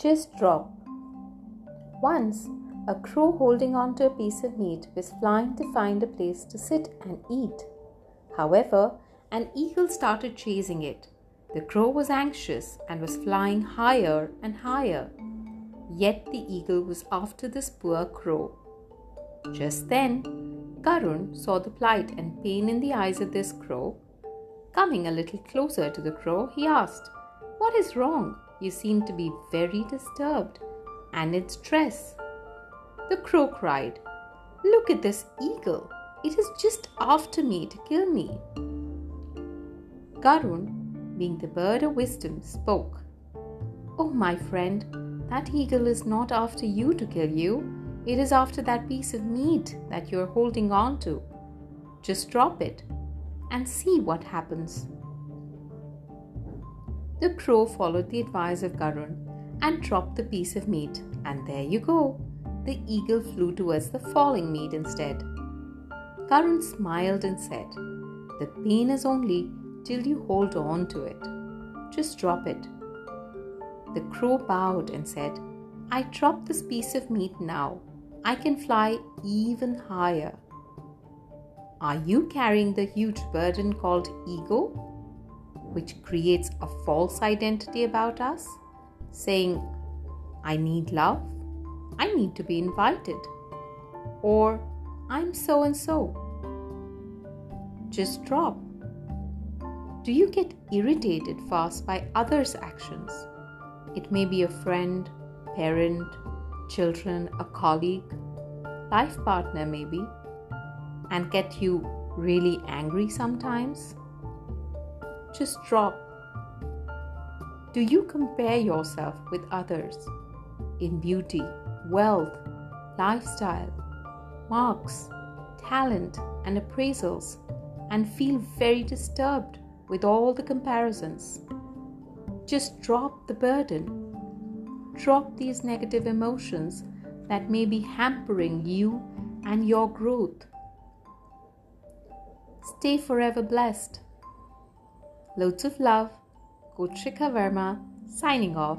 Just drop. Once, a crow holding on to a piece of meat was flying to find a place to sit and eat. However, an eagle started chasing it. The crow was anxious and was flying higher and higher. Yet the eagle was after this poor crow. Just then, Karun saw the plight and pain in the eyes of this crow. Coming a little closer to the crow, he asked, What is wrong? You seem to be very disturbed and in stress. The crow cried, Look at this eagle. It is just after me to kill me. Karun, being the bird of wisdom, spoke, Oh, my friend, that eagle is not after you to kill you. It is after that piece of meat that you're holding on to. Just drop it and see what happens. The crow followed the advice of Karun and dropped the piece of meat, and there you go. The eagle flew towards the falling meat instead. Karun smiled and said, The pain is only till you hold on to it. Just drop it. The crow bowed and said, I drop this piece of meat now. I can fly even higher. Are you carrying the huge burden called ego, which creates a false identity about us, saying, I need love, I need to be invited, or I'm so and so? Just drop. Do you get irritated fast by others' actions? It may be a friend, parent, children, a colleague, life partner, maybe, and get you really angry sometimes? Just drop. Do you compare yourself with others in beauty, wealth, lifestyle, marks, talent, and appraisals and feel very disturbed with all the comparisons? Just drop the burden. Drop these negative emotions that may be hampering you and your growth. Stay forever blessed. Loads of love. Shikha Verma signing off.